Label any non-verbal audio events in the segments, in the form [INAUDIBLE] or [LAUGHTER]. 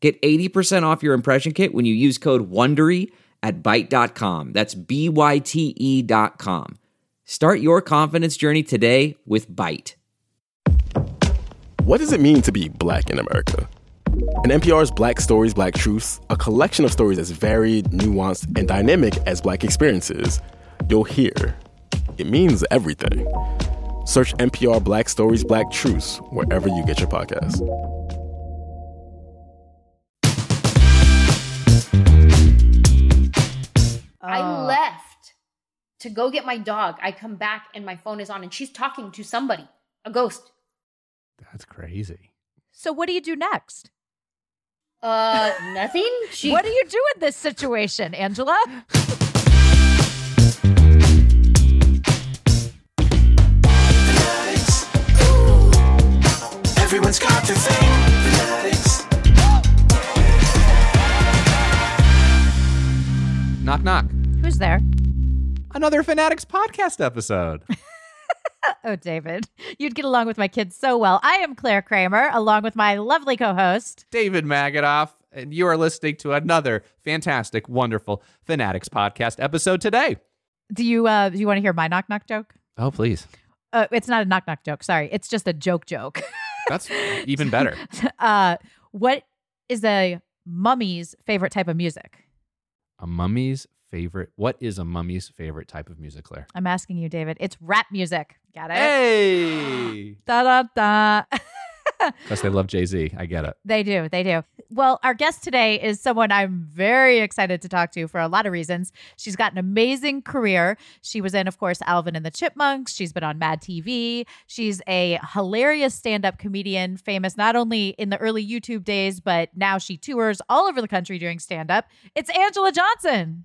Get 80% off your impression kit when you use code WONDERY at Byte.com. That's B-Y-T-E dot com. Start your confidence journey today with Byte. What does it mean to be black in America? In NPR's Black Stories, Black Truths, a collection of stories as varied, nuanced, and dynamic as black experiences, you'll hear it means everything. Search NPR Black Stories, Black Truths wherever you get your podcasts. I Oh. left to go get my dog. I come back and my phone is on and she's talking to somebody, a ghost. That's crazy. So what do you do next? Uh, nothing. [LAUGHS] She. What do you do in this situation, Anjelah? [LAUGHS] Another Fanatics podcast episode. [LAUGHS] Oh, David, you'd get along with my kids so well. I am Clare Kramer, along with my lovely co-host. David Magidoff, and you are listening to another fantastic, wonderful Fanatics podcast episode today. Do you uh do you want to hear my knock knock joke? Oh, please. Uh, it's not a knock knock joke. Sorry, it's just a joke joke. [LAUGHS] That's even better. [LAUGHS] uh, what is a mummy's favorite type of music? A mummy's favorite. What is a mummy's favorite type of music, Clare? I'm asking you, David. It's rap music. Got it? Hey! [GASPS] Da da da. [LAUGHS] Because they love Jay Z. I get it. They do. They do. Well, our guest today is someone I'm very excited to talk to for a lot of reasons. She's got an amazing career. She was in, of course, Alvin and the Chipmunks. She's been on MADtv. She's a hilarious stand up comedian, famous not only in the early YouTube days, but now she tours all over the country doing stand up. It's Anjelah Johnson.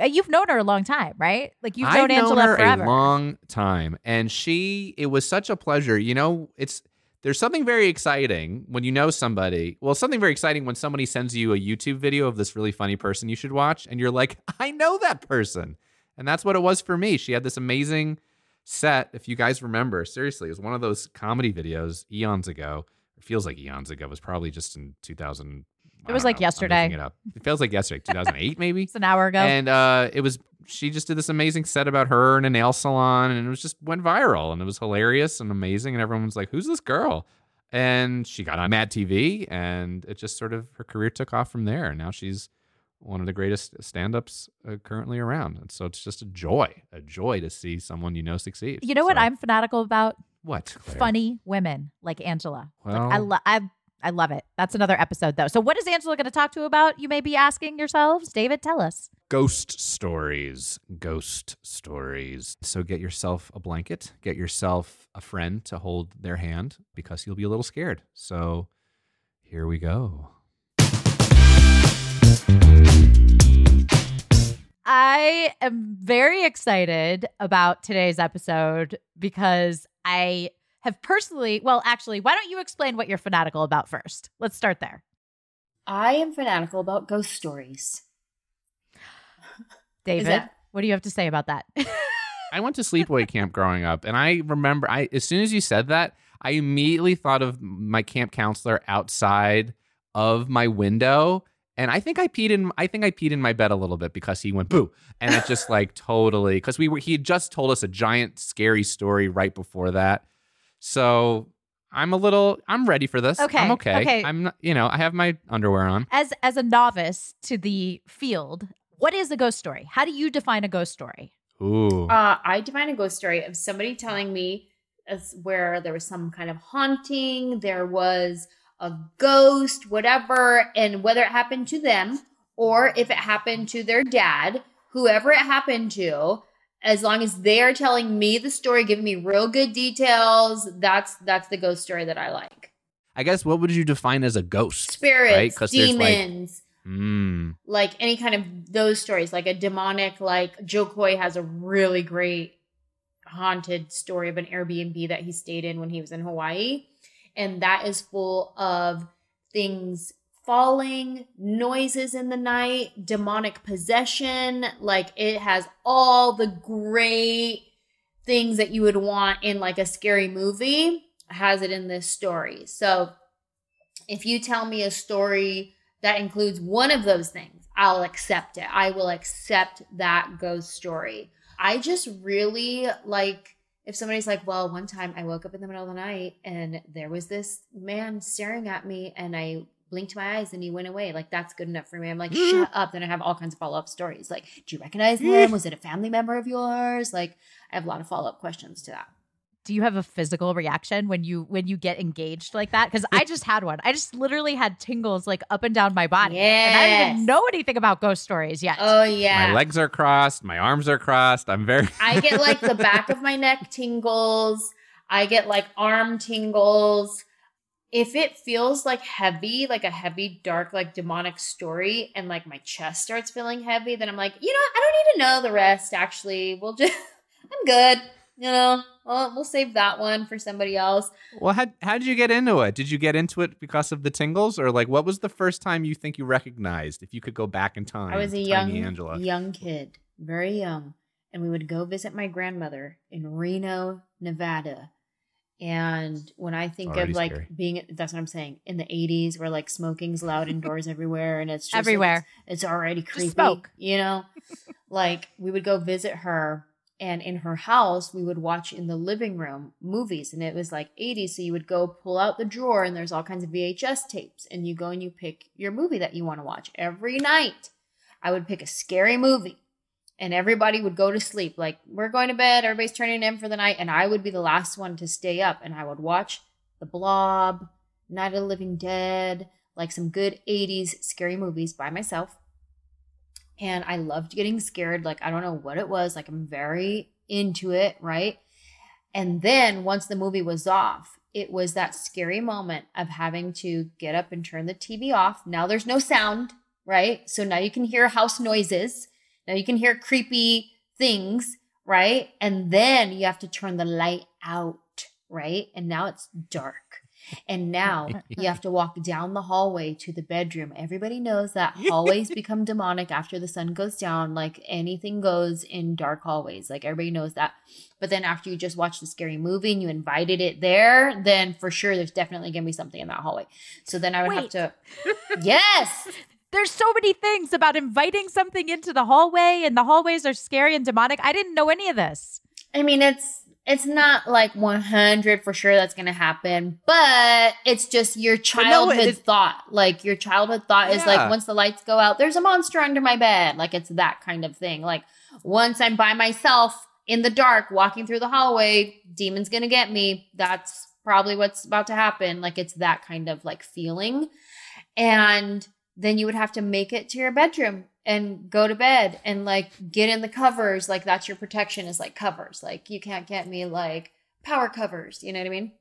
Uh, You've known her a long time, right? Like you've known I've Anjelah known her forever. a long time, and she. It was such a pleasure. You know, it's there's something very exciting when you know somebody. Well, something very exciting when somebody sends you a YouTube video of this really funny person you should watch, and you're like, [LAUGHS] I know that person, and that's what it was for me. She had this amazing set. If you guys remember, seriously, it was one of those comedy videos eons ago. It feels like eons ago. It was probably just in 2000. It was like know. Yesterday. It, up. it feels like yesterday, 2008 maybe. [LAUGHS] it's an hour ago. And uh, it was she just did this amazing set about her in a nail salon, and it was just went viral, and it was hilarious and amazing, and everyone was like, "Who's this girl?" And she got on MADtv, and it just sort of her career took off from there. And now she's one of the greatest stand-ups uh, currently around, and so it's just a joy, a joy to see someone you know succeed. you know what I'm fanatical about? what Clare? Funny women like Anjelah. Like, I Well- love I I love it. That's another episode though. So what is Anjelah going to talk to you about? You may be asking yourselves. David, tell us. ghost stories ghost stories so get yourself a blanket get yourself a friend to hold their hand because you'll be a little scared so here we go I am very excited about today's episode because I have personally, well, actually, why don't you explain what you're fanatical about first? Let's start there. I am fanatical about ghost stories. [LAUGHS] David, that- what do you have to say about that? [LAUGHS] i went to sleepaway camp growing up and i remember i as soon as you said that i immediately thought of my camp counselor outside of my window and I think I peed in I think I peed in my bed a little bit because he went boo. And it just like totally because we were he had just told us a giant scary story right before that. So I'm a little I'm ready for this. Okay, I'm okay. okay. I'm not you know, I have my underwear on. as as a novice to the field, what is a ghost story? How do you define a ghost story? Ooh. Uh, I define a ghost story of somebody telling me as where there was some kind of haunting, there was a ghost, whatever, and whether it happened to them or if it happened to their dad, whoever it happened to, as long as they are telling me the story, giving me real good details, that's that's the ghost story that I like. I guess what would you define as a ghost? Spirits, 'Cause there's, like- demons, Mm. like any kind of those stories, like a demonic, like Jo Koy has a really great haunted story of an Airbnb that he stayed in when he was in Hawaii. And that is full of things falling, noises in the night, demonic possession. Like it has all the great things that you would want in like a scary movie, has it in this story. So if you tell me a story that includes one of those things, I'll accept it. I will accept that ghost story. I just really like if somebody's like, well, one time I woke up in the middle of the night and there was this man staring at me and I blinked my eyes and he went away. Like, that's good enough for me. I'm like, mm. shut up. Then I have all kinds of follow up stories. Like, do you recognize mm. him? Was it a family member of yours? Like, I have a lot of follow up questions to that. Do you have a physical reaction when you when you get engaged like that? Because I just had one. I just literally had tingles like up and down my body. And I didn't even know anything about ghost stories yet. Oh, yeah. My legs are crossed. My arms are crossed. I'm very. I get like the [LAUGHS] back of my neck tingles. I get like arm tingles. If it feels like heavy, like a heavy, dark, like demonic story, and like my chest starts feeling heavy, then I'm like, you know, I don't need to know the rest. Actually, we'll just, [LAUGHS] I'm good. You know, well, we'll save that one for somebody else. Well, how how did you get into it? Did you get into it because of the tingles, or like what was the first time you think you recognized? If you could go back in time, I was a young, Anjelah. young kid, very young, and we would go visit my grandmother in Reno, Nevada. And when I think Already of like scary. being, that's what I'm saying, in the 80s where like smoking's loud indoors everywhere and it's just Everywhere. It's, it's already creepy. smoke. You know, [LAUGHS] like we would go visit her and in her house we would watch in the living room movies and it was like 80s so you would go pull out the drawer and there's all kinds of VHS tapes and you go and you pick your movie that you want to watch every night I would pick a scary movie and everybody would go to sleep like we're going to bed everybody's turning in for the night and I would be the last one to stay up and I would watch The Blob Night of the Living Dead like some good 80s scary movies by myself and I loved getting scared. Like, I don't know what it was. Like, I'm very into it, right? And then once the movie was off, it was that scary moment of having to get up and turn the TV off. Now there's no sound, right? So now you can hear house noises. Now you can hear creepy things, right? And then you have to turn the light out, right? And now it's dark. And now [LAUGHS] you have to walk down the hallway to the bedroom. Everybody knows that [LAUGHS] hallways become demonic after the sun goes down. Like anything goes in dark hallways. Like everybody knows that. But then after you just watched the scary movie and you invited it there, then for sure there's definitely gonna be something in that hallway. So then I would Wait. have to [LAUGHS] Yes. There's so many things about inviting something into the hallway, and the hallways are scary and demonic. I didn't know any of this. I mean, it's it's not like 100 for sure that's going to happen, but it's just your no, it childhood is- thought. Like your childhood thought is like once the lights go out, there's a monster under my bed. Like it's that kind of thing. Like once I'm by myself in the dark walking through the hallway, demon's going to get me. That's probably what's about to happen. Like it's that kind of like feeling. And then you would have to make it to your bedroom and go to bed and like get in the covers. Like that's your protection is like covers. Like you can't get me like power covers. You know what I mean?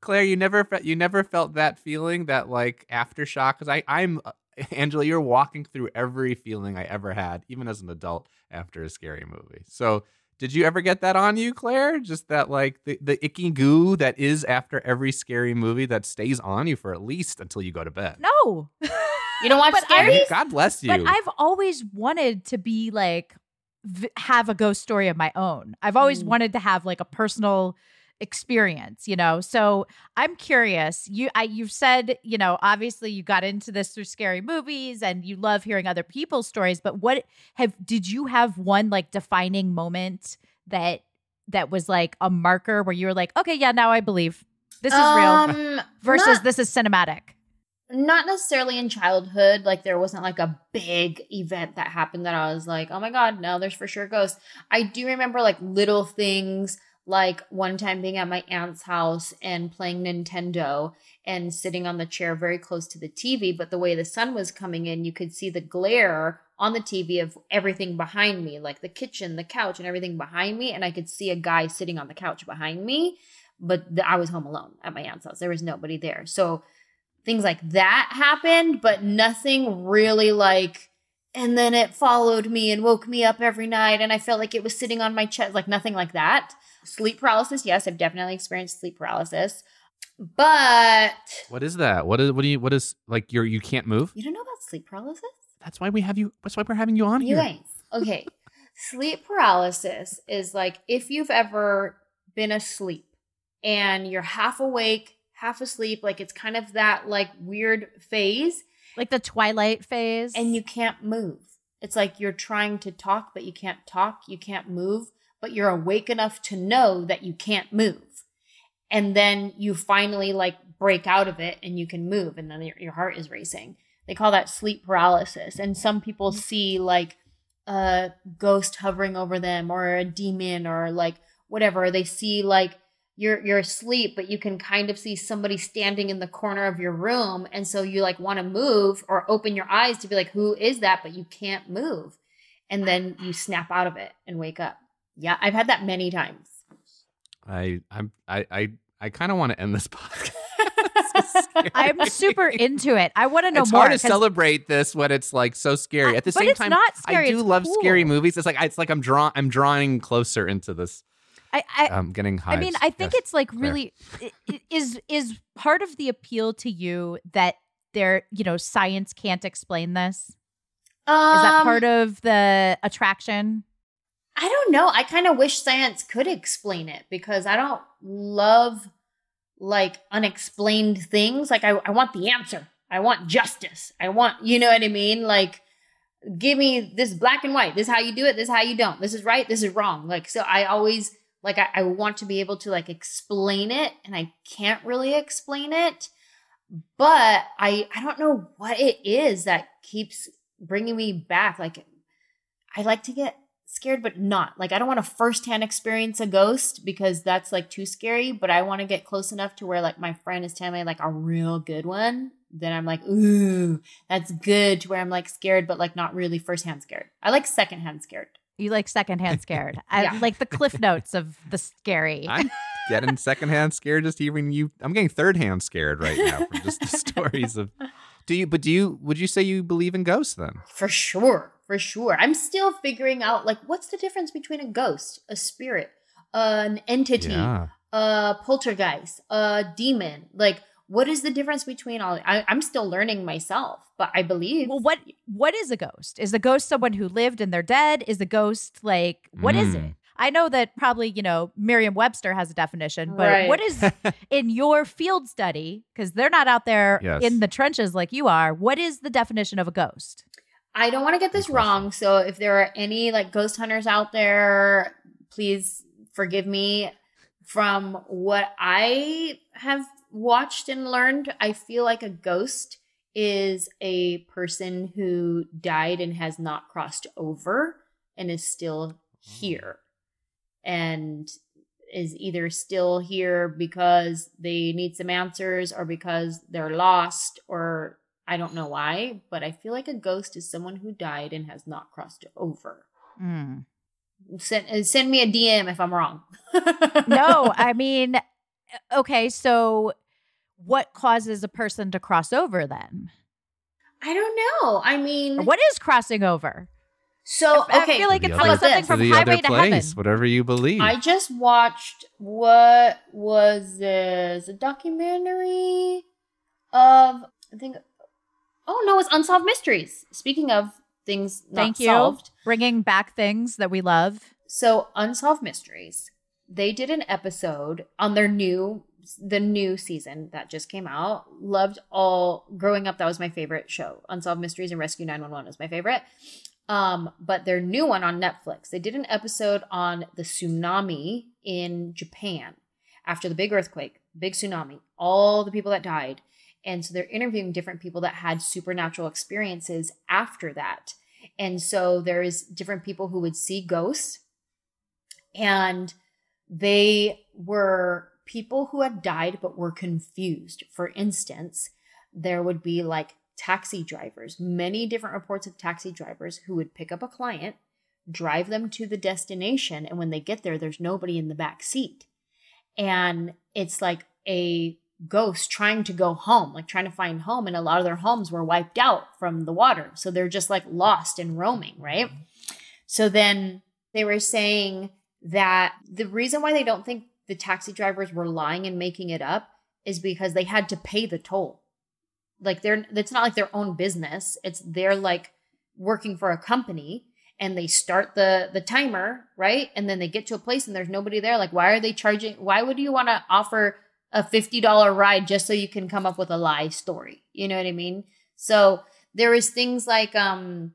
Clare, you never fe- you never felt that feeling that like aftershock because I I'm uh, [LAUGHS] Anjelah, you're walking through every feeling I ever had, even as an adult after a scary movie. So did you ever get that on you, Clare? Just that like the, the icky goo that is after every scary movie that stays on you for at least until you go to bed. No. [LAUGHS] You don't watch But I- scary? God bless you. But I've always wanted to be like v- have a ghost story of my own. I've always Mm. wanted to have like a personal experience, you know. So I'm curious. You I you've said, you know, obviously you got into this through scary movies and you love hearing other people's stories, but what have did you have one like defining moment that that was like a marker where you were like, "Okay, yeah, now I believe. This is real." Um, Versus not- this is cinematic. Not necessarily in childhood like there wasn't like a big event that happened that i was like oh my god no there's for sure ghosts i do remember like little things like one time being at my aunt's house and playing nintendo and sitting on the chair very close to the tv but the way the sun was coming in you could see the glare on the tv of everything behind me like the kitchen the couch and everything behind me and i could see a guy sitting on the couch behind me but the, i was home alone at my aunt's house. There was nobody there. So things like that happened, but nothing really like and then it followed me and woke me up every night and I felt like it was sitting on my chest, like nothing like that. Sleep paralysis, yes, I've definitely experienced sleep paralysis. But What is that? What is what do you what is like you're you can't move? you don't know about sleep paralysis? That's why we have you that's why we're having you on You here. guys, okay. [LAUGHS] Sleep paralysis is like if you've ever been asleep and you're half awake, half asleep, like it's kind of that like weird phase Like the twilight phase. and you can't move. It's like you're trying to talk, but you can't talk, you can't move, but you're awake enough to know that you can't move. And then you finally like break out of it and you can move, and then your, your heart is racing. They call that sleep paralysis. And some people mm. see like a ghost hovering over them or a demon or like whatever. They see like you're you're asleep, but you can kind of see somebody standing in the corner of your room, and so you like want to move or open your eyes to be like, "Who is that?" But you can't move, and then you snap out of it and wake up. Yeah, I've had that many times. I I'm I I, I kind of want to end this [LAUGHS] podcast. [LAUGHS] I'm super into it. I want to know it's more. It's hard to celebrate this when it's like so scary. At the but same time, not scary, I do it's love scary movies. It's like it's like I'm draw I'm drawing closer into this. I, I, I'm getting high. I mean, I think it's like really i- i- is is part of the appeal to you that there, you know, science can't explain this. Is that part um, of the attraction? I don't know. I kind of wish science could explain it because I don't love like unexplained things. Like I, I want the answer. I want justice. I want, you know what I mean? Like, give me this black and white. This is how you do it. This is how you don't. This is right. This is wrong. Like, so I always like I, I want to be able to like explain it, and I can't really explain it. But I I don't know what it is that keeps bringing me back. Like, I like to get scared, but not like I don't want to firsthand experience a ghost because that's like too scary. But I want to get close enough to where like my friend is telling me like a real good one. Then I'm like, ooh, that's good. To where I'm like scared, but like not really firsthand scared. I like secondhand scared. You like secondhand [LAUGHS] scared. I like the cliff notes of the scary. I'm getting [LAUGHS] secondhand scared just hearing you. I'm getting third hand scared right now from just the [LAUGHS] stories of. Do you? But do you? Would you say you believe in ghosts then? For sure, for sure. I'm still figuring out like what's the difference between a ghost, a spirit, an entity, Yeah. a poltergeist, a demon. Like, what is the difference between all? I, I'm still learning myself, but I believe. well, what what is a ghost? Is a ghost someone who lived and they're dead? Is a ghost like what is Mm. it? I know that probably, you know, Merriam-Webster has a definition, but Right. what is [LAUGHS] in your field study because they're not out there Yes. in the trenches like you are. What is the definition of a ghost? I don't want to get this wrong. So if there are any like ghost hunters out there, please forgive me. From what I have watched and learned, I feel like a ghost is a person who died and has not crossed over and is still here and is either still here because they need some answers or because they're lost or I don't know why, but I feel like a ghost is someone who died and has not crossed over. Mm. Send, send me a DM if I'm wrong. [LAUGHS] No, I mean, Uh, okay, so what causes a person to cross over then? I don't know. I mean, What is crossing over? so I okay. feel like To it's the like other- something this. from to the Highway other to place, Heaven. whatever you believe. I just watched what was this a documentary of I think oh no it's unsolved mysteries. Speaking of things not Thank you. solved, Bringing back things that we love. so unsolved mysteries. They did an episode on their new the new season that just came out. Loved all growing up that was my favorite show. Unsolved Mysteries and Rescue 911 was my favorite. Um but their new one on Netflix. They did an episode on the tsunami in Japan after the big earthquake, big tsunami, all the people that died. And so they're interviewing different people that had supernatural experiences after that. And so there's different people who would see ghosts and they were people who had died but were confused. For instance, there would be like taxi drivers, many different reports of taxi drivers who would pick up a client, drive them to the destination, and when they get there, there's nobody in the back seat. And it's like a ghost trying to go home, like trying to find home. And a lot of their homes were wiped out from the water. So they're just like lost and roaming, right? Mm-hmm. So then they were saying that the reason why they don't think the taxi drivers were lying and making it up is because they had to pay the toll. Like they're it's not like their own business. It's they're like working for a company and they start the the timer, right? And then they get to a place and there's nobody there. Like why are they charging why would you want to offer a $50 ride just so you can come up with a lie story? You know what I mean? So there is things like um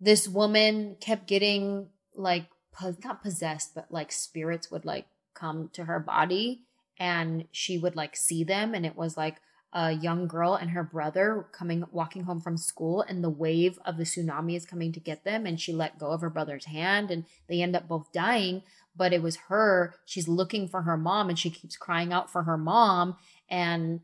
this woman kept getting like not possessed but like spirits would like come to her body and she would like see them. And it was like a young girl and her brother coming walking home from school and the wave of the tsunami is coming to get them. And she let go of her brother's hand and they end up both dying. But it was her she's looking for her mom and she keeps crying out for her mom. And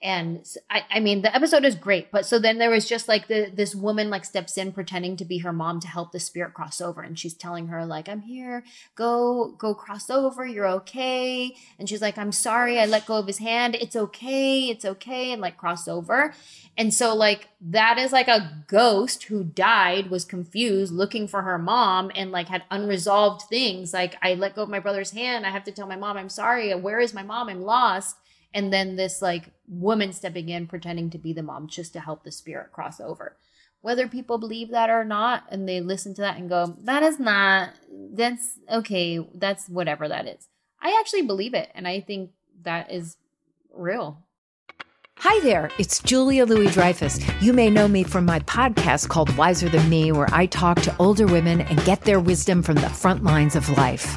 and I, I mean the episode is great but so then there was just like the this woman like steps in pretending to be her mom to help the spirit cross over and she's telling her like i'm here. Go go cross over. You're okay. And she's like i'm sorry. I let go of his hand. It's okay. It's okay. And like cross over. And so like that is like a ghost who died was confused looking for her mom and like had unresolved things like i let go of my brother's hand. I have to tell my mom i'm sorry. Where is my mom? I'm lost and then this like woman stepping in pretending to be the mom just to help the spirit cross over whether people believe that or not and they listen to that and go that is not that's okay that's whatever that is i actually believe it and i think that is real Hi there, it's Julia Louis-Dreyfus. You may know me from my podcast called Wiser Than Me, where I talk to older women and get their wisdom from the front lines of life.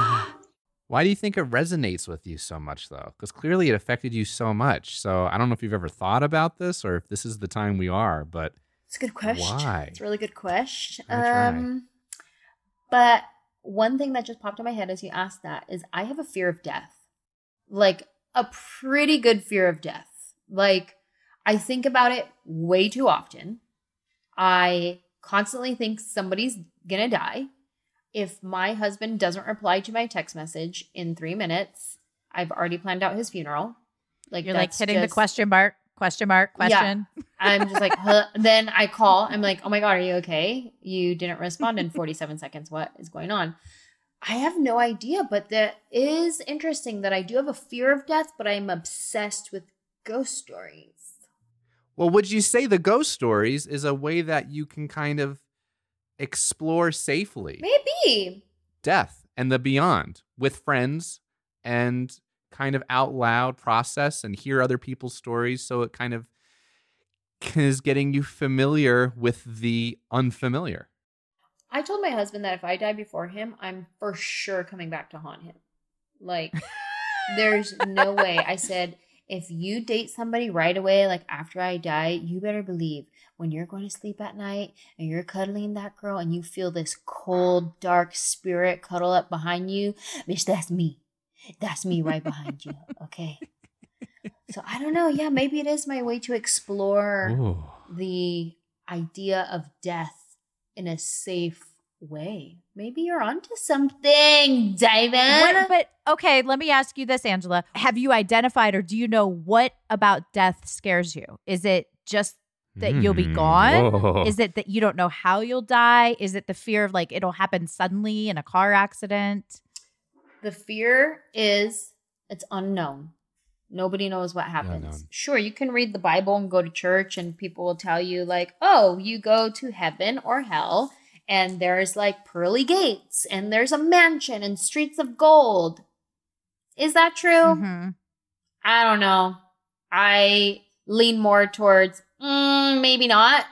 Why do you think it resonates with you so much, though? Because clearly it affected you so much. So I don't know if you've ever thought about this or if this is the time we are, but It's a good question. Why? It's a really good question. Um, but one thing that just popped in my head as you asked that is I have a fear of death, like a pretty good fear of death. Like I think about it way too often. I constantly think somebody's gonna die. If my husband doesn't reply to my text message in three minutes, I've already planned out his funeral. Like You're like that's hitting the question mark, question mark, Yeah. question. [LAUGHS] I'm just like, huh. then I call. I'm like, oh my God, are you okay? You didn't respond in [LAUGHS] 47 seconds. What is going on? I have no idea, but that is interesting that I do have a fear of death, but I'm obsessed with ghost stories. well, would you say the ghost stories is a way that you can kind of explore safely Maybe. death and the beyond with friends and kind of out loud process and hear other people's stories so it kind of is getting you familiar with the unfamiliar. I told my husband that if I die before him, I'm for sure coming back to haunt him. Like, [LAUGHS] there's no way. I said, if you date somebody right away, like after I die, you better believe when you're going to sleep at night and you're cuddling that girl and you feel this cold, dark spirit cuddle up behind you, bitch, that's me. That's me right behind you. [LAUGHS] Okay. So I don't know. Yeah, maybe it is my way to explore Ooh. the idea of death in a safe way. Maybe you're onto something, David. What, but okay, let me ask you this, Anjelah. Have you identified or do you know what about death scares you? Is it just that you'll be Mm, gone? whoa. Is it that you don't know how you'll die? Is it the fear of like it'll happen suddenly in a car accident? the fear is it's unknown. Nobody knows what happens. unknown. Sure, you can read the Bible and go to church, and people will tell you, like, oh, you go to heaven or hell, and there's like pearly gates and there's a mansion and streets of gold. Is that true? Mhm. I don't know. I lean more towards mm, maybe not.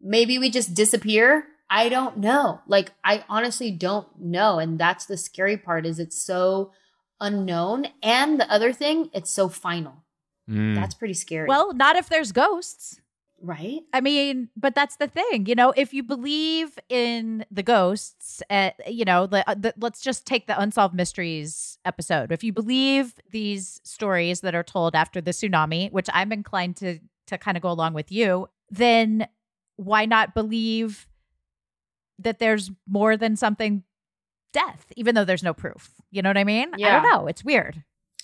Maybe we just disappear. I don't know. Like I honestly don't know, and that's the scary part. Is it's so unknown, and the other thing, it's so final. Mm. That's pretty scary. Well, not if there's ghosts. right? I mean, but that's the thing, you know. If you believe in the ghosts, uh, you know, the, uh, the let's just take the unsolved mysteries episode. If you believe these stories that are told after the tsunami, which I'm inclined to to kind of go along with you, then why not believe that there's more than something death, even though there's no proof? You know what I mean? Yeah. I don't know. It's weird.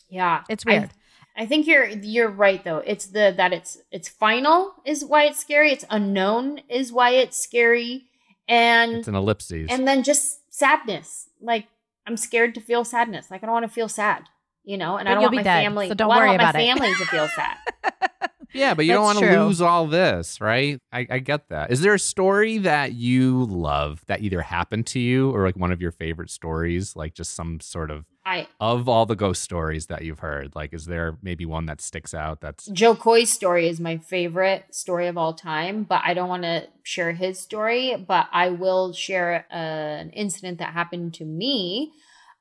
Yeah, It's I- weird. I think you're you're right though. It's the that it's it's final is why it's scary. It's unknown is why it's scary, and It's an ellipses. and then just sadness. Like I'm scared to feel sadness. Like I don't want to feel sad, you know. And But I don't want my dead, family. so don't well, I worry don't want about my it. family to feel [LAUGHS] sad. Yeah, but you don't want to lose all this, right? I, I get that. Is there a story that you love that either happened to you or like one of your favorite stories, like just some sort of I of all the ghost stories that you've heard? Like, is there maybe one that sticks out? That's Jo Koy's story is my favorite story of all time, but I don't want to share his story. But I will share uh, an incident that happened to me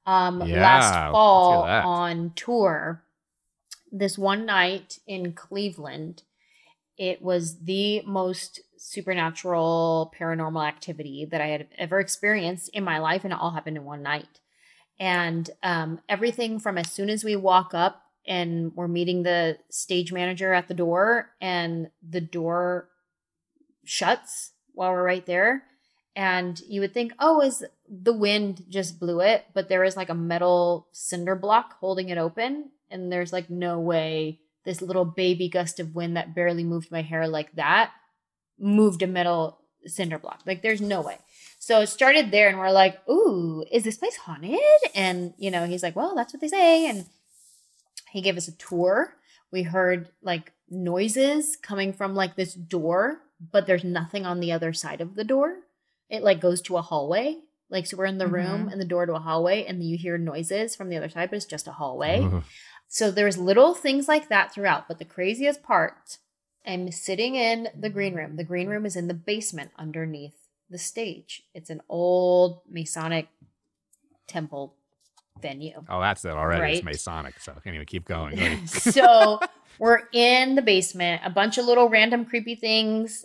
um, Yeah, last fall on tour. This one night in Cleveland, it was the most supernatural paranormal activity that I had ever experienced in my life, and it all happened in one night. And um, everything from as soon as we walk up and we're meeting the stage manager at the door, and the door shuts while we're right there. And you would think, oh, is the wind just blew it? But there is like a metal cinder block holding it open. And there's like no way this little baby gust of wind that barely moved my hair like that moved a metal cinder block. Like there's no way. So it started there, and we're like, ooh, is this place haunted? And, you know, he's like, well, that's what they say. And he gave us a tour. We heard like noises coming from like this door, but there's nothing on the other side of the door. It like goes to a hallway. Like, so we're in the mm-hmm. room and the door to a hallway, and you hear noises from the other side, but it's just a hallway. So there's little things like that throughout. But the craziest part, I'm sitting in the green room. The green room is in the basement underneath the stage. It's an old Masonic temple venue. oh, that's it already. It's Masonic. So anyway, keep going. Go [LAUGHS] so [LAUGHS] we're in the basement. A bunch of little random creepy things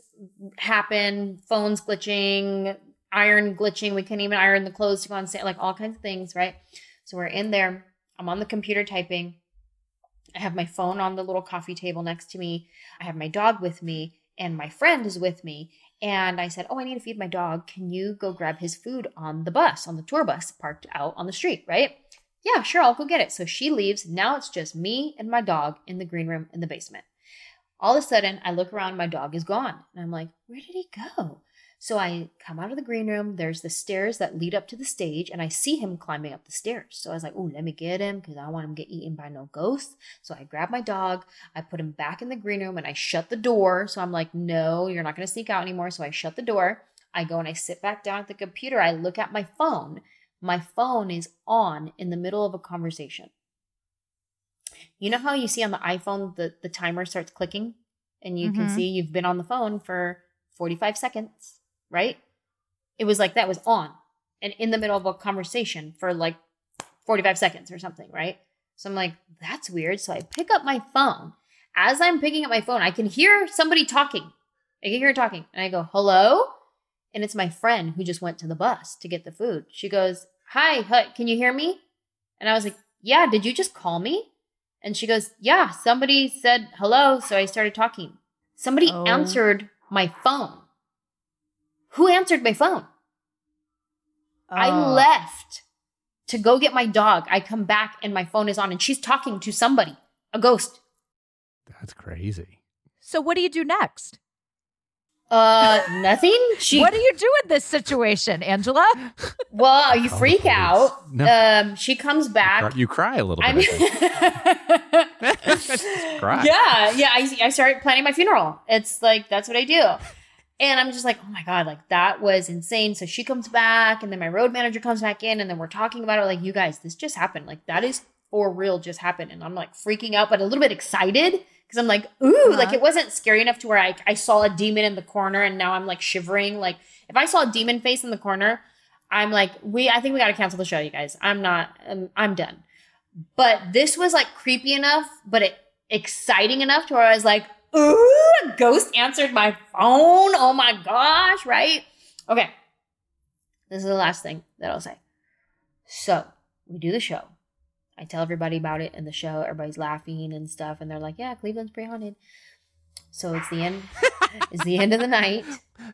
happen. Phones glitching, iron glitching. We couldn't even iron the clothes to go on sale, like all kinds of things, right? So we're in there. I'm on the computer typing. I have my phone on the little coffee table next to me. I have my dog with me, and my friend is with me. And I said, Oh, I need to feed my dog. Can you go grab his food on the bus, on the tour bus parked out on the street, right? Yeah, sure, I'll go get it. So she leaves. Now it's just me and my dog in the green room in the basement. All of a sudden, I look around, my dog is gone. And I'm like, Where did he go? So I come out of the green room. There's the stairs that lead up to the stage, and I see him climbing up the stairs. So I was like, "Oh, let me get him because I want him to get eaten by no ghosts." So I grab my dog, I put him back in the green room, and I shut the door. So I'm like, "No, you're not going to sneak out anymore." So I shut the door. I go and I sit back down at the computer. I look at my phone. My phone is on in the middle of a conversation. You know how you see on the iPhone the the timer starts clicking, and you can Mhm. see you've been on the phone for 45 seconds right? It was like that was on and in the middle of a conversation for like 45 seconds or something, right? So I'm like, that's weird. So I pick up my phone. As I'm picking up my phone, I can hear somebody talking. I can hear her talking. And I go, hello? And it's my friend who just went to the bus to get the food. She goes, hi, hi, can you hear me? And I was like, yeah, did you just call me? And she goes, yeah, somebody said hello. So I started talking. Somebody Oh. answered my phone. Who answered my phone? I Oh. left to go get my dog. I come back and my phone is on and she's talking to somebody, a ghost. That's crazy. So what do you do next? Uh, nothing. [LAUGHS] She. what do you do in this situation, Anjelah? Well, you Oh, freak please. out. No. Um, she comes back. You cry a little I'm. bit. I think. [LAUGHS] [LAUGHS] Just cry. yeah, yeah. I I start planning my funeral. It's like that's what I do. And I'm just like, oh my God, like that was insane. So she comes back, and then my road manager comes back in, and then we're talking about it. Like, you guys, this just happened. Like, that is for real just happened. And I'm like freaking out, but a little bit excited because I'm like, ooh, like Uh-huh. it wasn't scary enough to where I, I saw a demon in the corner and now I'm like shivering. Like, if I saw a demon face in the corner, I'm like, we, I think we got to cancel the show, you guys. I'm not, I'm, I'm done. But this was like creepy enough, but it exciting enough to where I was like, ooh, a ghost answered my phone. Oh my gosh, right? Okay. This is the last thing that I'll say. So we do the show. I tell everybody about it in the show. Everybody's laughing and stuff, and they're like, "Yeah, Cleveland's pretty haunted." So it's the end. [LAUGHS] it's the end of the night,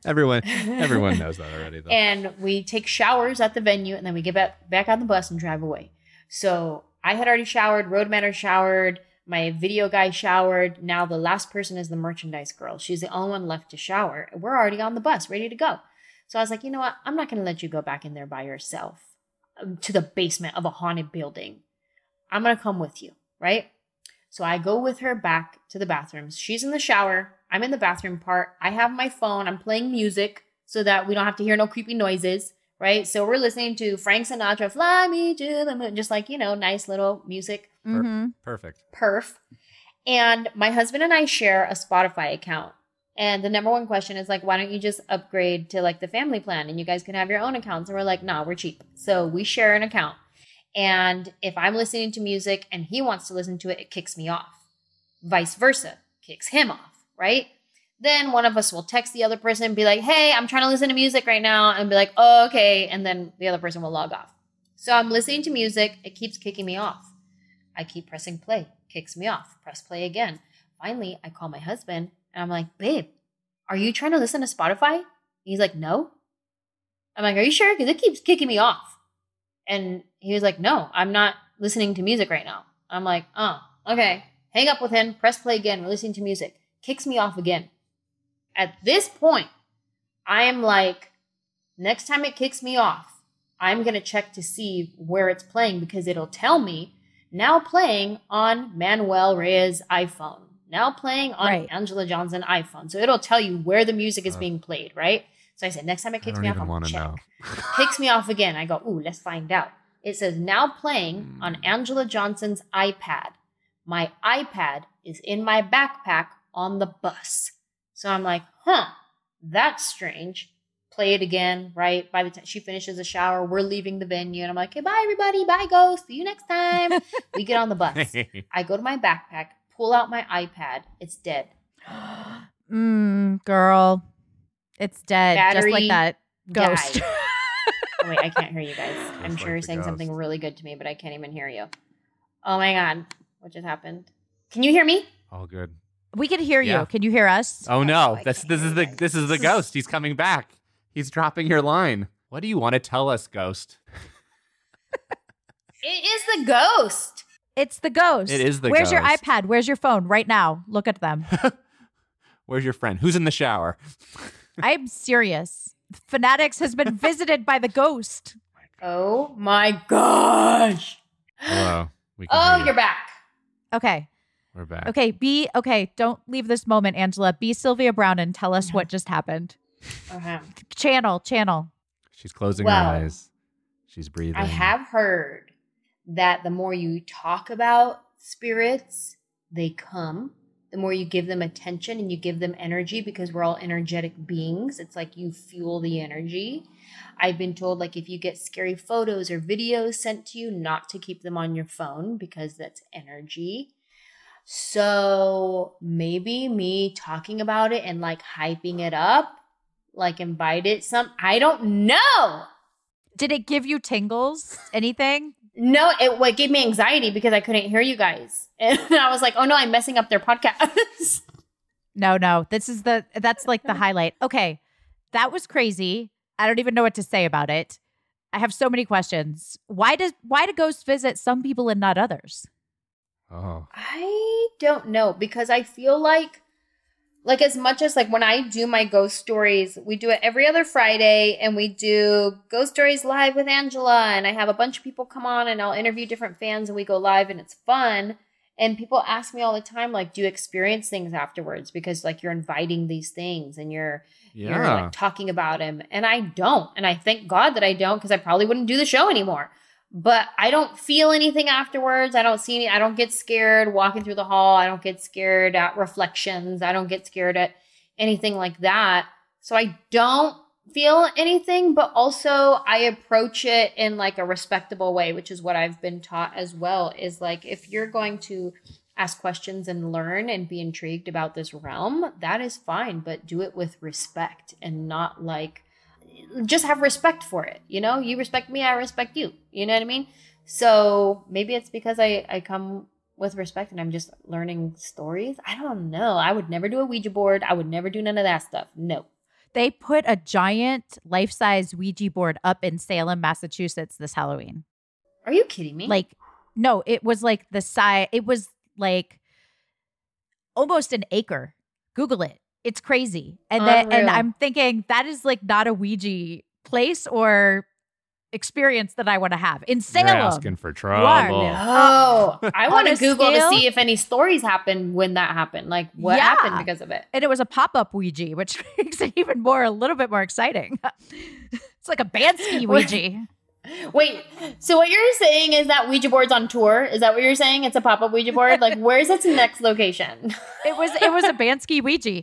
Everyone, [LAUGHS] everyone knows that already. Though. and we take showers at the venue, and then we get back back on the bus and drive away. So I had already showered. Road manager showered. My video guy showered. Now the last person is the merchandise girl. She's the only one left to shower. We're already on the bus, ready to go. So I was like, you know what? I'm not going to let you go back in there by yourself um, to the basement of a haunted building. I'm going to come with you, right? So I go with her back to the bathrooms. She's in the shower. I'm in the bathroom part. I have my phone. I'm playing music so that we don't have to hear no creepy noises, right? So we're listening to Frank Sinatra, Fly Me to the Moon, just like, you know, nice little music Mm-hmm. Perfect. perf. And my husband and I share a Spotify account. And the number one question is like, why don't you just upgrade to like the family plan and you guys can have your own accounts? And we're like, nah, we're cheap. So we share an account. And if I'm listening to music and he wants to listen to it, it kicks me off. Vice versa, kicks him off, right? Then one of us will text the other person and be like, hey, I'm trying to listen to music right now. And be like, oh, okay. And then the other person will log off. So I'm listening to music. It keeps kicking me off. I keep pressing play, kicks me off, press play again. Finally, I call my husband and I'm like, babe, are you trying to listen to Spotify? He's like, no. I'm like, are you sure? Because it keeps kicking me off. And he was like, no, I'm not listening to music right now. I'm like, oh, okay. Hang up with him, press play again, we're listening to music. Kicks me off again. At this point, I am like, next time it kicks me off, I'm going to check to see where it's playing because it'll tell me now playing on Manuel Reyes' iPhone, now playing on Right. Anjelah Johnson iPhone. So it'll tell you where the music is being played, right? So I said, next time it kicks me off, I'm want gonna to check. know. [LAUGHS] Kicks me off again. I go, ooh, let's find out. It says now playing on Hmm. Anjelah Johnson's iPad. My iPad is in my backpack on the bus. So I'm like, huh, that's strange. Play it again, right? By the time she finishes the shower, we're leaving the venue, and I'm like, hey, bye, everybody. Bye, ghost. See you next time. [LAUGHS] we get on the bus. [LAUGHS] I go to my backpack, pull out my iPad. It's dead. [GASPS] Mm, girl, it's dead, just like that ghost. [LAUGHS] Oh, wait, I can't hear you guys. I'm sure like you're the saying something really good to me, but I can't even hear you. Oh my god, what just happened? Can you hear me? All good. we can hear you. Can you hear us? Oh no, I this this is the this is the ghost. He's coming back. He's dropping your line. What do you want to tell us, ghost? It is the ghost. It's the ghost. It is the Where's your ghost. iPad? Where's your phone? Right now. Look at them. [LAUGHS] Where's your friend? Who's in the shower? [LAUGHS] I'm serious. Fanatics has been visited by the ghost. Oh my gosh. Hello. We can Oh, hear you're you. back. Okay. We're back. Okay. Be okay. Don't leave this moment, Anjelah. Be Sylvia Browne and tell us what just happened. Okay. Channel, channel. She's closing Well, her eyes. She's breathing. I have heard that the more you talk about spirits, they come. The more you give them attention and you give them energy because we're all energetic beings. It's like you fuel the energy. I've been told like if you get scary photos or videos sent to you, not to keep them on your phone because that's energy. So maybe me talking about it and like hyping it up, like invited some I don't know. Did it give you tingles? Anything? No, it what gave me anxiety because I couldn't hear you guys, [LAUGHS] and I was like, "Oh no, I'm messing up their podcast." [LAUGHS] No, no. This is the that's like the [LAUGHS] highlight. Okay. That was crazy. I don't even know what to say about it. I have so many questions. Why does why do ghosts visit some people and not others? Oh. I don't know because I feel like, like as much as like when I do my ghost stories, we do it every other Friday, and we do ghost stories live with Anjelah, and I have a bunch of people come on, and I'll interview different fans, and we go live, and it's fun. And people ask me all the time, like, do you experience things afterwards? Because like you're inviting these things and you're you're Yeah. like talking about them. And I don't. And I thank God that I don't because I probably wouldn't do the show anymore. But I don't feel anything afterwards. I don't see any, I don't get scared walking through the hall. I don't get scared at reflections. I don't get scared at anything like that. So I don't feel anything, but also I approach it in like a respectable way, which is what I've been taught as well. Is like if you're going to ask questions and learn and be intrigued about this realm, that is fine, but do it with respect and not like just have respect for it. You know, you respect me, I respect you. You know what I mean? So maybe it's because I I come with respect and I'm just learning stories. I don't know. I would never do a Ouija board. I would never do none of that stuff. No. They put a giant life size Ouija board up in Salem, Massachusetts this Halloween. Are you kidding me? Like, no, it was like the size, it was like almost an acre. Google it. It's crazy. And then, and I'm thinking that is like not a Ouija place or experience that I want to have in You're Salem. asking for are trouble. Oh, I want to Google scale- to see if any stories happened when that happened. Like what Yeah. happened because of it. and it was a pop up Ouija, which [LAUGHS] makes it even more, a little bit more exciting. [LAUGHS] it's like a Banksy [LAUGHS] Ouija. Wait, so what you're saying is that Ouija board's on tour? Is that what you're saying? It's a pop up Ouija board? Like, where's its next location? It was it was a Banksy Ouija.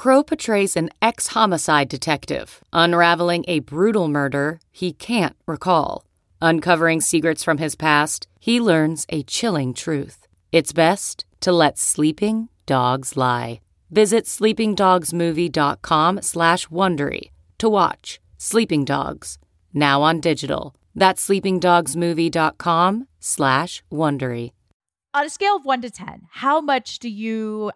Crowe portrays an ex homicide detective unraveling a brutal murder he can't recall. Uncovering secrets from his past, he learns a chilling truth. It's best to let sleeping dogs lie. Visit sleepingdogsmovie.com slash Wondery to watch Sleeping Dogs, now on digital. That's sleepingdogsmovie.com slash Wondery. On a scale of one to 10, how much do you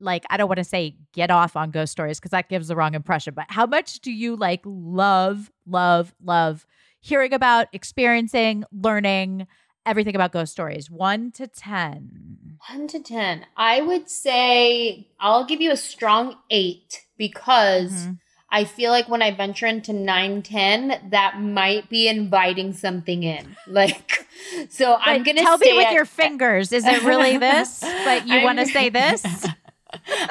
like? I don't want to say get off on ghost stories because that gives the wrong impression, but how much do you like love, love, love hearing about, experiencing, learning everything about ghost stories? One to 10. One to 10. I would say I'll give you a strong eight because Mhm. I feel like when I venture into 9, 10, that might be inviting something in. [LAUGHS] Like, so I'm going to tell me with your fingers. Is it really [LAUGHS] this? But you want to say [LAUGHS] this?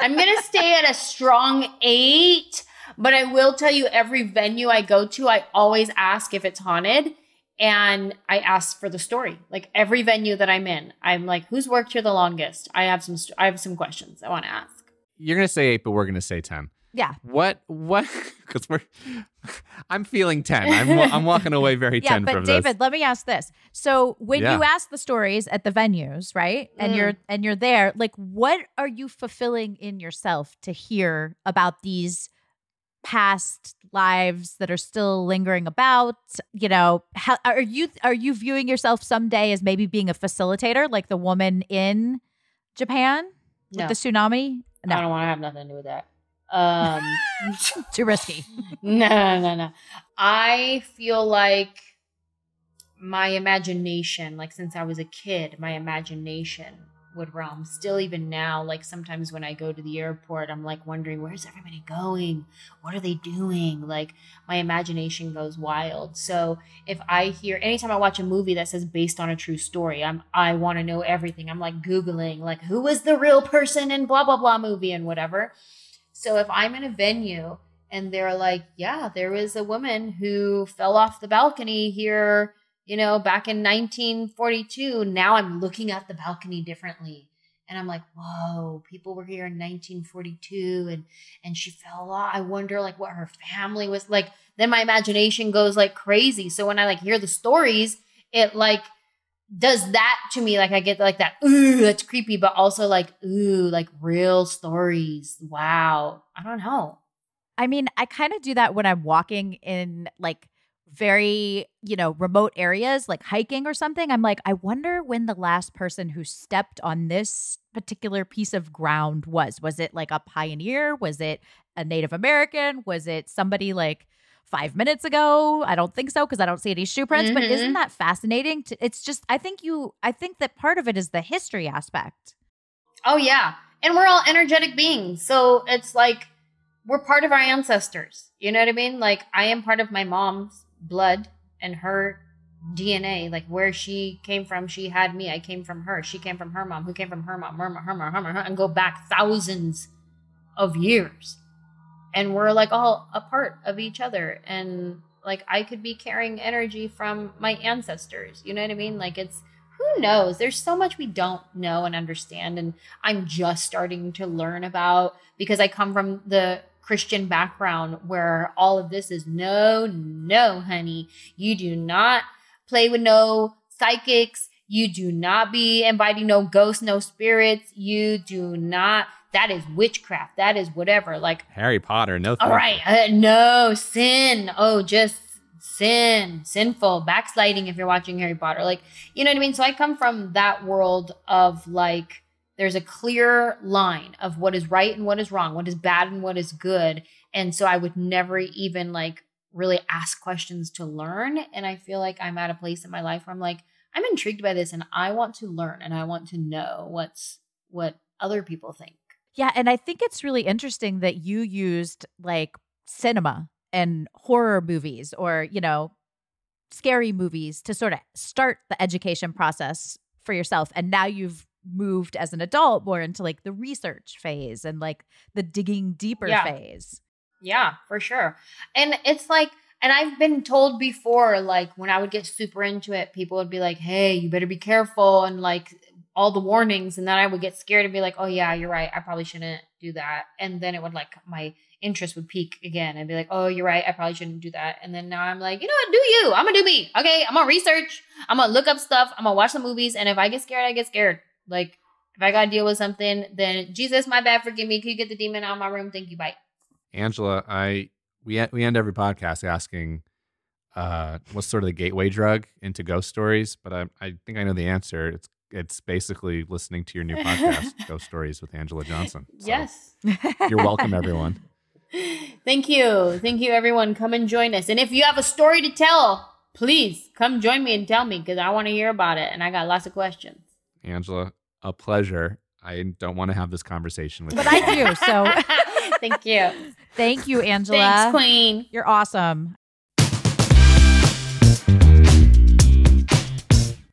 I'm going to stay at a strong eight, but I will tell you every venue I go to, I always ask if it's haunted. And I ask for the story. Like every venue that I'm in, I'm like, "Who's worked here the longest?" I have some. st- I have some questions I want to ask. You're gonna say eight, but we're gonna say ten. Yeah. What? What? [LAUGHS] Because we're. [LAUGHS] I'm feeling ten. I'm. I'm walking away very [LAUGHS] Yeah, ten but from David, this. let me ask this. So when Yeah. you ask the stories at the venues, right? And Mm. you're and you're there, like what are you fulfilling in yourself to hear about these past lives that are still lingering about? You know, how are you are you viewing yourself someday as maybe being a facilitator like the woman in Japan with the tsunami? No. I don't want to have nothing to do with that. Um, [LAUGHS] Too risky. no, no, no, no. I feel like my imagination, like since I was a kid, my imagination would roam. Still, even now, like sometimes when I go to the airport, I'm like wondering, where's everybody going? What are they doing? Like my imagination goes wild. So if I hear, anytime I watch a movie that says based on a true story, I'm I want to know everything. I'm like googling, like who was the real person in blah blah blah movie and whatever. So if I'm in a venue and they're like, yeah, there was a woman who fell off the balcony here you know, back in 1942. Now I'm looking at the balcony differently. And I'm like, whoa, people were here in 1942 and and she fell off. I wonder like what her family was like. Then my imagination goes like crazy. So when I like hear the stories, it like does that to me. Like I get like that, ooh, that's creepy, but also like, ooh, like real stories. Wow. I don't know. I mean, I kind of do that when I'm walking in like very, you know, remote areas, like hiking or something. I'm like, I wonder when the last person who stepped on this particular piece of ground was. Was it like a pioneer? Was it a Native American? Was it somebody like five minutes ago? I don't think so because I don't see any shoe prints. But isn't Mhm. that fascinating? To, it's just, I think you, I think that part of it is the history aspect. Oh yeah. And we're all energetic beings. So it's like we're part of our ancestors. You know what I mean? Like I am part of my mom's blood and her DNA, like where she came from, she had me. I came from her. She came from her mom, who came from her mom, her mom, her mom, her mom, her, and go back thousands of years. And we're like all a part of each other. And like I could be carrying energy from my ancestors. You know what I mean? Like it's who knows? There's so much we don't know and understand. And I'm just starting to learn about because I come from the Christian background where all of this is no, no, honey. You do not play with no psychics. You do not be inviting no ghosts, no spirits. You do not. That is witchcraft. That is whatever. Like, Harry Potter, no. all right, uh, no sin. Oh, just sin, sinful, backsliding. If you're watching Harry Potter, like you know what I mean. So I come from that world of like, there's a clear line of what is right and what is wrong, what is bad and what is good, and so I would never even like really ask questions to learn. And I feel like I'm at a place in my life where I'm like, I'm intrigued by this, and I want to learn, and I want to know what's what other people think. Yeah, and I think it's really interesting that you used like cinema and horror movies or, you know, scary movies to sort of start the education process for yourself. And now you've moved as an adult more into like the research phase and like the digging deeper Yeah. phase. Yeah, for sure. And it's like, and I've been told before, like when I would get super into it, people would be like, hey, you better be careful. And like all the warnings. And then I would get scared and be like, oh, yeah, you're right. I probably shouldn't do that. And then it would like, my interest would peak again. I'd be like, oh, you're right. I probably shouldn't do that. And then now I'm like, you know what? Do you? I'm going to do me. Okay. I'm going to research. I'm going to look up stuff. I'm going to watch the movies. And if I get scared, I get scared. Like, if I got to deal with something, then Jesus, my bad, forgive me. Can you get the demon out of my room? Thank you. Bye. Anjelah, I we we end every podcast asking uh what's sort of the gateway drug into ghost stories, but I I think I know the answer. It's it's basically listening to your new [LAUGHS] podcast, Ghost Stories with Anjelah Johnson. So Yes. You're welcome, [LAUGHS] everyone. Thank you. Thank you, everyone. Come and join us. And if you have a story to tell, please come join me and tell me because I want to hear about it. And I got lots of questions. Anjelah, a pleasure. I don't want to have this conversation with But you. I do. So [LAUGHS] Thank you. thank you, Anjelah. Thanks, Queen. You're awesome.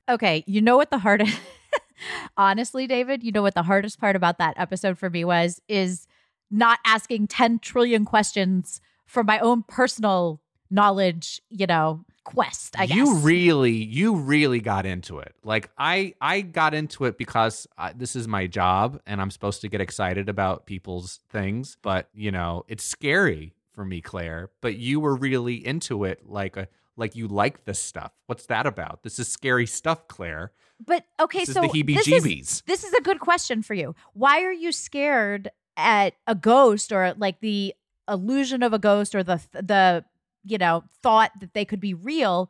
Okay, you know what the hardest [LAUGHS] honestly, David, you know what the hardest part about that episode for me was is not asking 10 trillion questions for my own personal knowledge, you know, quest, I guess. You really, you really got into it. Like I, I got into it because I, this is my job, and I'm supposed to get excited about people's things. But you know, it's scary for me, Clare. But you were really into it, like a, like you like this stuff. What's that about? This is scary stuff, Clare. But okay, This is so the this is heebie-jeebies. this is a good question for you. Why are you scared at a ghost or like the illusion of a ghost or the the you know thought that they could be real?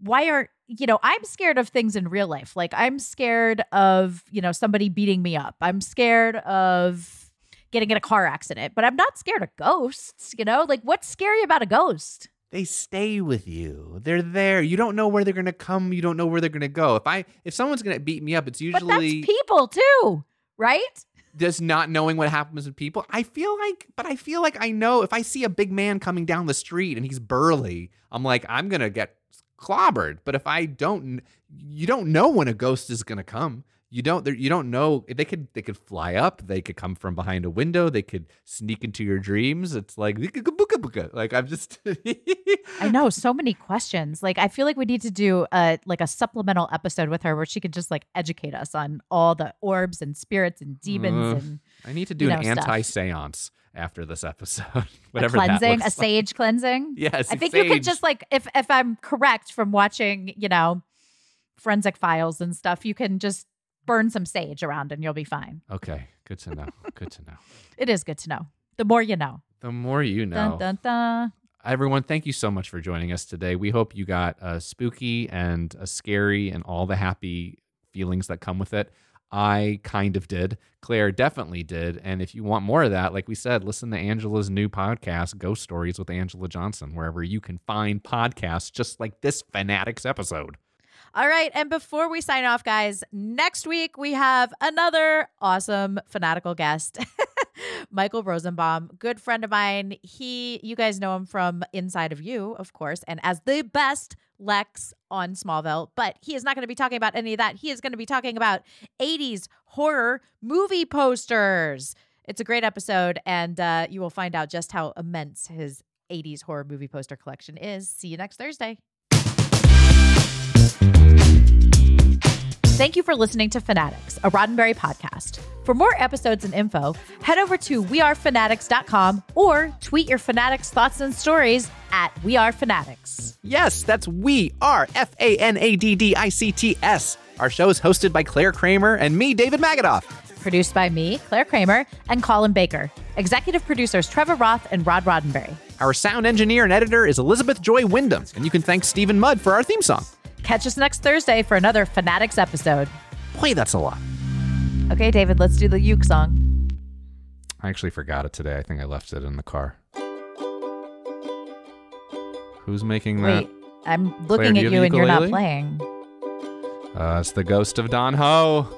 Why aren't you know I'm scared of things in real life. Like I'm scared of you know somebody beating me up. I'm scared of getting in a car accident, but I'm not scared of ghosts. You know, like what's scary about a ghost? They stay with you. They're there. You don't know where they're gonna come. You don't know where they're gonna go. If I, if someone's gonna beat me up, it's But that's usually people too, right? just not knowing what happens with people. I feel like, but I feel like I know if I see a big man coming down the street and he's burly, I'm like, I'm gonna get clobbered. But if I don't, you don't know when a ghost is gonna come. You don't you don't know they could they could fly up they could come from behind a window they could sneak into your dreams it's like [LAUGHS] like i'm just I know so many questions. Like I feel like we need to do a like a supplemental episode with her where she could just like educate us on all the orbs and spirits and demons Uh, and i need to do you an know, stuff. anti-seance after this episode [LAUGHS] a whatever that cleansing, a looks like. sage cleansing. Yes, I think you could just like if if I'm correct from watching, you know, forensic files and stuff, you can just burn some sage around and you'll be fine. okay good to know good to know [LAUGHS] It is good to know. The more you know. the more you know Dun dun dun. Everyone, thank you so much for joining us today. We hope you got a spooky and a scary and all the happy feelings that come with it. I kind of did. Clare definitely did. And if you want more of that, like we said, listen to Anjelah's new podcast, Ghost Stories with Anjelah Johnson, wherever you can find podcasts just like this Fanaddicts episode. All right. And before we sign off, guys, next week we have another awesome fanatical guest. [LAUGHS] Michael Rosenbaum, good friend of mine. He, you guys know him from Inside of You, of course, and as the best Lex on Smallville. But he is not going to be talking about any of that. He is going to be talking about 80s horror movie posters. It's a great episode, and uh, you will find out just how immense his 80s horror movie poster collection is. See you next Thursday. Thank you for listening to Fanaddicts, a Roddenberry podcast. For more episodes and info, head over to wearefanaddicts.com or tweet your Fanaddicts thoughts and stories at wearefanaddicts. Yes, that's We Are F A N A D D I C T S. Our show is hosted by Clare Kramer and me, David Magidoff. Produced by me, Clare Kramer, and Colin Baker. Executive producers Trevor Roth and Rod Roddenberry. Our sound engineer and editor is Elizabeth Joy Wyndham, and you can thank Stephen Mudd for our theme song. Catch us next Thursday for another Fanaddicts episode. Boy, that's a lot. Okay, David, let's do the uke song. I actually forgot it today. I think I left it in the car. Who's making that? Wait, I'm looking do you at have you a and you're not playing. Uh, it's the ghost of Don Ho.